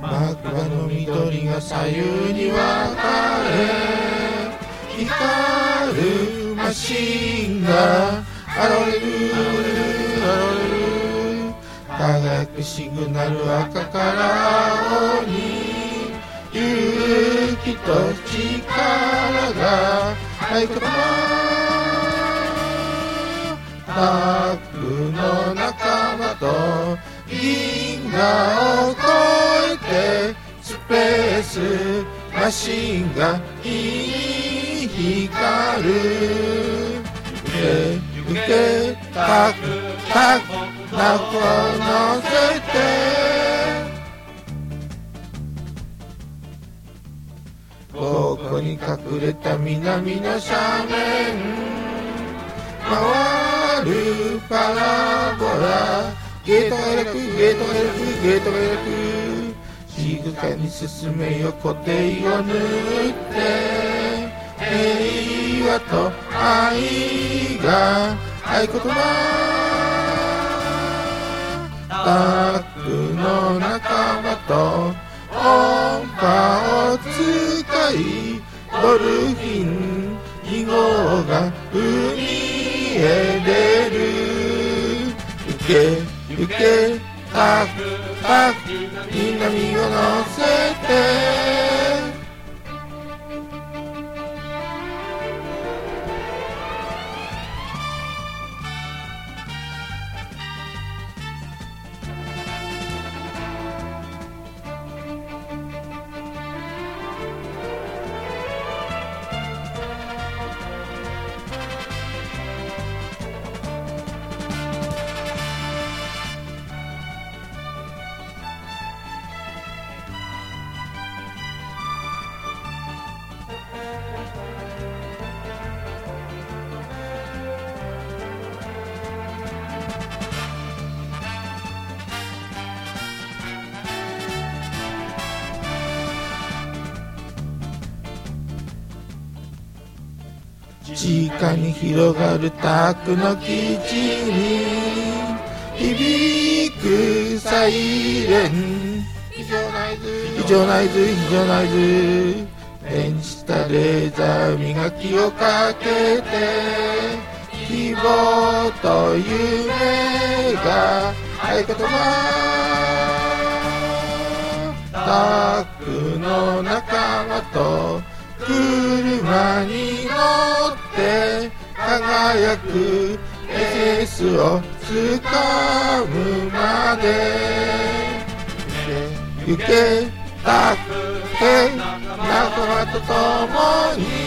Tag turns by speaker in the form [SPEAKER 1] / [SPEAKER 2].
[SPEAKER 1] 枕の緑が左右に分かれ光るマシンが現れる輝くシグナル赤から青に勇気とが合言葉タッグの仲間と銀河を越えてスペースマシンが光る。受け受けたくたくなこ乗せて隠れた南の斜面。回るパラボラゲートが開くゲートが開くゲートが開く静かに進めよ固定を縫って。平和と愛が合言葉。タックの仲間と音波を使い。ドルフィン2号が海へ出る。行け行けタクタク南を乗せて。地下に広がるタクの基地に響くサイレン。異常ないず異常ないず異常ないず電したレーザー磨きをかけて。希望と夢が合言葉タックの仲間と車に早くエースをつかむまで。行けたって仲間と共に。